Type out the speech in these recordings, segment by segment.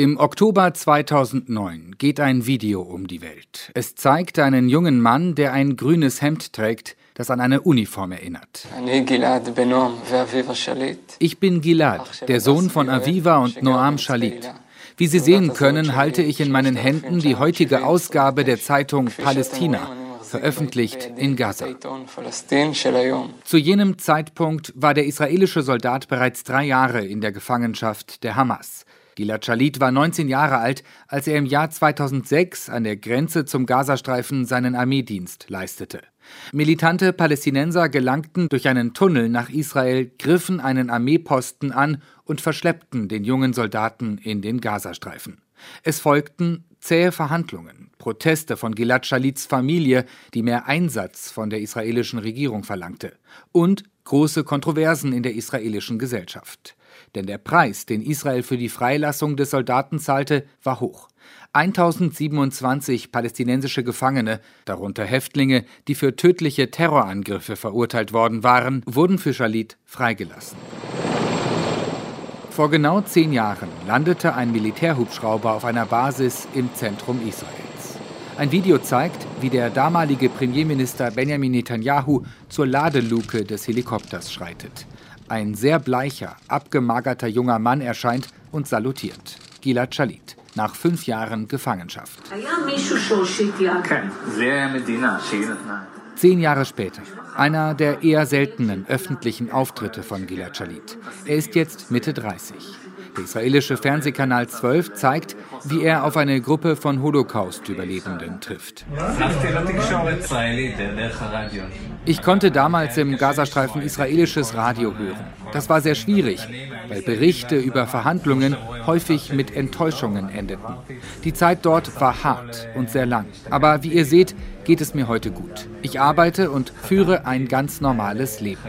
Im Oktober 2009 geht ein Video um die Welt. Es zeigt einen jungen Mann, der ein grünes Hemd trägt, das an eine Uniform erinnert. Ich bin Gilad, der Sohn von Aviva und Noam Shalit. Wie Sie sehen können, halte ich in meinen Händen die heutige Ausgabe der Zeitung Palästina, veröffentlicht in Gaza. Zu jenem Zeitpunkt war der israelische Soldat bereits drei Jahre in der Gefangenschaft der Hamas. Gilad Shalit war 19 Jahre alt, als er im Jahr 2006 an der Grenze zum Gazastreifen seinen Armeedienst leistete. Militante Palästinenser gelangten durch einen Tunnel nach Israel, griffen einen Armeeposten an und verschleppten den jungen Soldaten in den Gazastreifen. Es folgten zähe Verhandlungen, Proteste von Gilad Shalits Familie, die mehr Einsatz von der israelischen Regierung verlangte, und große Kontroversen in der israelischen Gesellschaft. Denn der Preis, den Israel für die Freilassung des Soldaten zahlte, war hoch. 1027 palästinensische Gefangene, darunter Häftlinge, die für tödliche Terrorangriffe verurteilt worden waren, wurden für Shalit freigelassen. Vor genau zehn Jahren landete ein Militärhubschrauber auf einer Basis im Zentrum Israels. Ein Video zeigt, wie der damalige Premierminister Benjamin Netanyahu zur Ladeluke des Helikopters schreitet. Ein sehr bleicher, abgemagerter junger Mann erscheint und salutiert. Gilad Shalit nach fünf Jahren Gefangenschaft. Zehn Jahre später. Einer der eher seltenen öffentlichen Auftritte von Gilad Shalit. Er ist jetzt Mitte 30. Der israelische Fernsehkanal 12 zeigt, wie er auf eine Gruppe von Holocaust-Überlebenden trifft. Ich konnte damals im Gazastreifen israelisches Radio hören. Das war sehr schwierig, weil Berichte über Verhandlungen häufig mit Enttäuschungen endeten. Die Zeit dort war hart und sehr lang. Aber wie ihr seht, geht es mir heute gut. Ich arbeite und führe ein ganz normales Leben.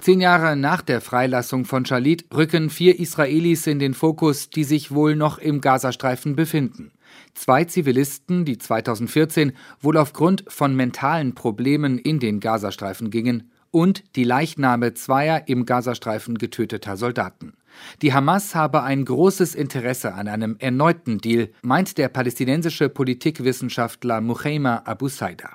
Zehn Jahre nach der Freilassung von Shalit rücken vier Israelis in den Fokus, die sich wohl noch im Gazastreifen befinden. Zwei Zivilisten, die 2014 wohl aufgrund von mentalen Problemen in den Gazastreifen gingen, und die Leichname zweier im Gazastreifen getöteter Soldaten. Die Hamas habe ein großes Interesse an einem erneuten Deal, meint der palästinensische Politikwissenschaftler Muhaima Abu Saida.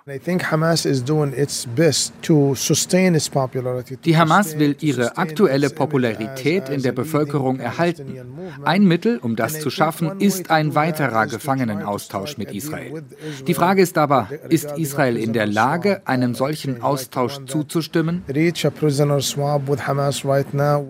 Die Hamas will ihre aktuelle Popularität in der Bevölkerung erhalten. Ein Mittel, um das zu schaffen, ist ein weiterer Gefangenenaustausch mit Israel. Die Frage ist aber, ist Israel in der Lage, einem solchen Austausch zuzustimmen?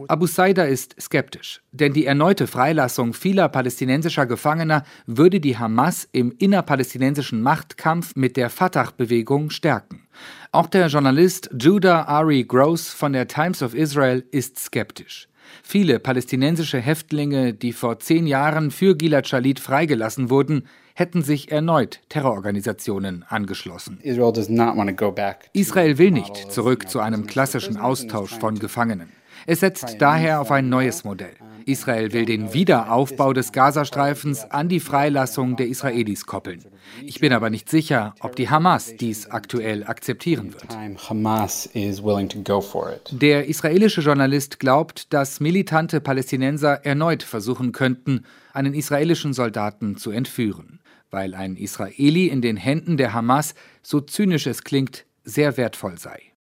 Abu Saida ist skeptisch skeptisch, denn die erneute Freilassung vieler palästinensischer Gefangener würde die Hamas im innerpalästinensischen Machtkampf mit der Fatah-Bewegung stärken. Auch der Journalist Judah Ari Gross von der Times of Israel ist skeptisch. Viele palästinensische Häftlinge, die vor zehn Jahren für Gilad Shalit freigelassen wurden, hätten sich erneut Terrororganisationen angeschlossen. Israel will nicht zurück zu einem klassischen Austausch von Gefangenen. Es setzt daher auf ein neues Modell. Israel will den Wiederaufbau des Gazastreifens an die Freilassung der Israelis koppeln. Ich bin aber nicht sicher, ob die Hamas dies aktuell akzeptieren wird. Der israelische Journalist glaubt, dass militante Palästinenser erneut versuchen könnten, einen israelischen Soldaten zu entführen, weil ein Israeli in den Händen der Hamas, so zynisch es klingt, sehr wertvoll sei.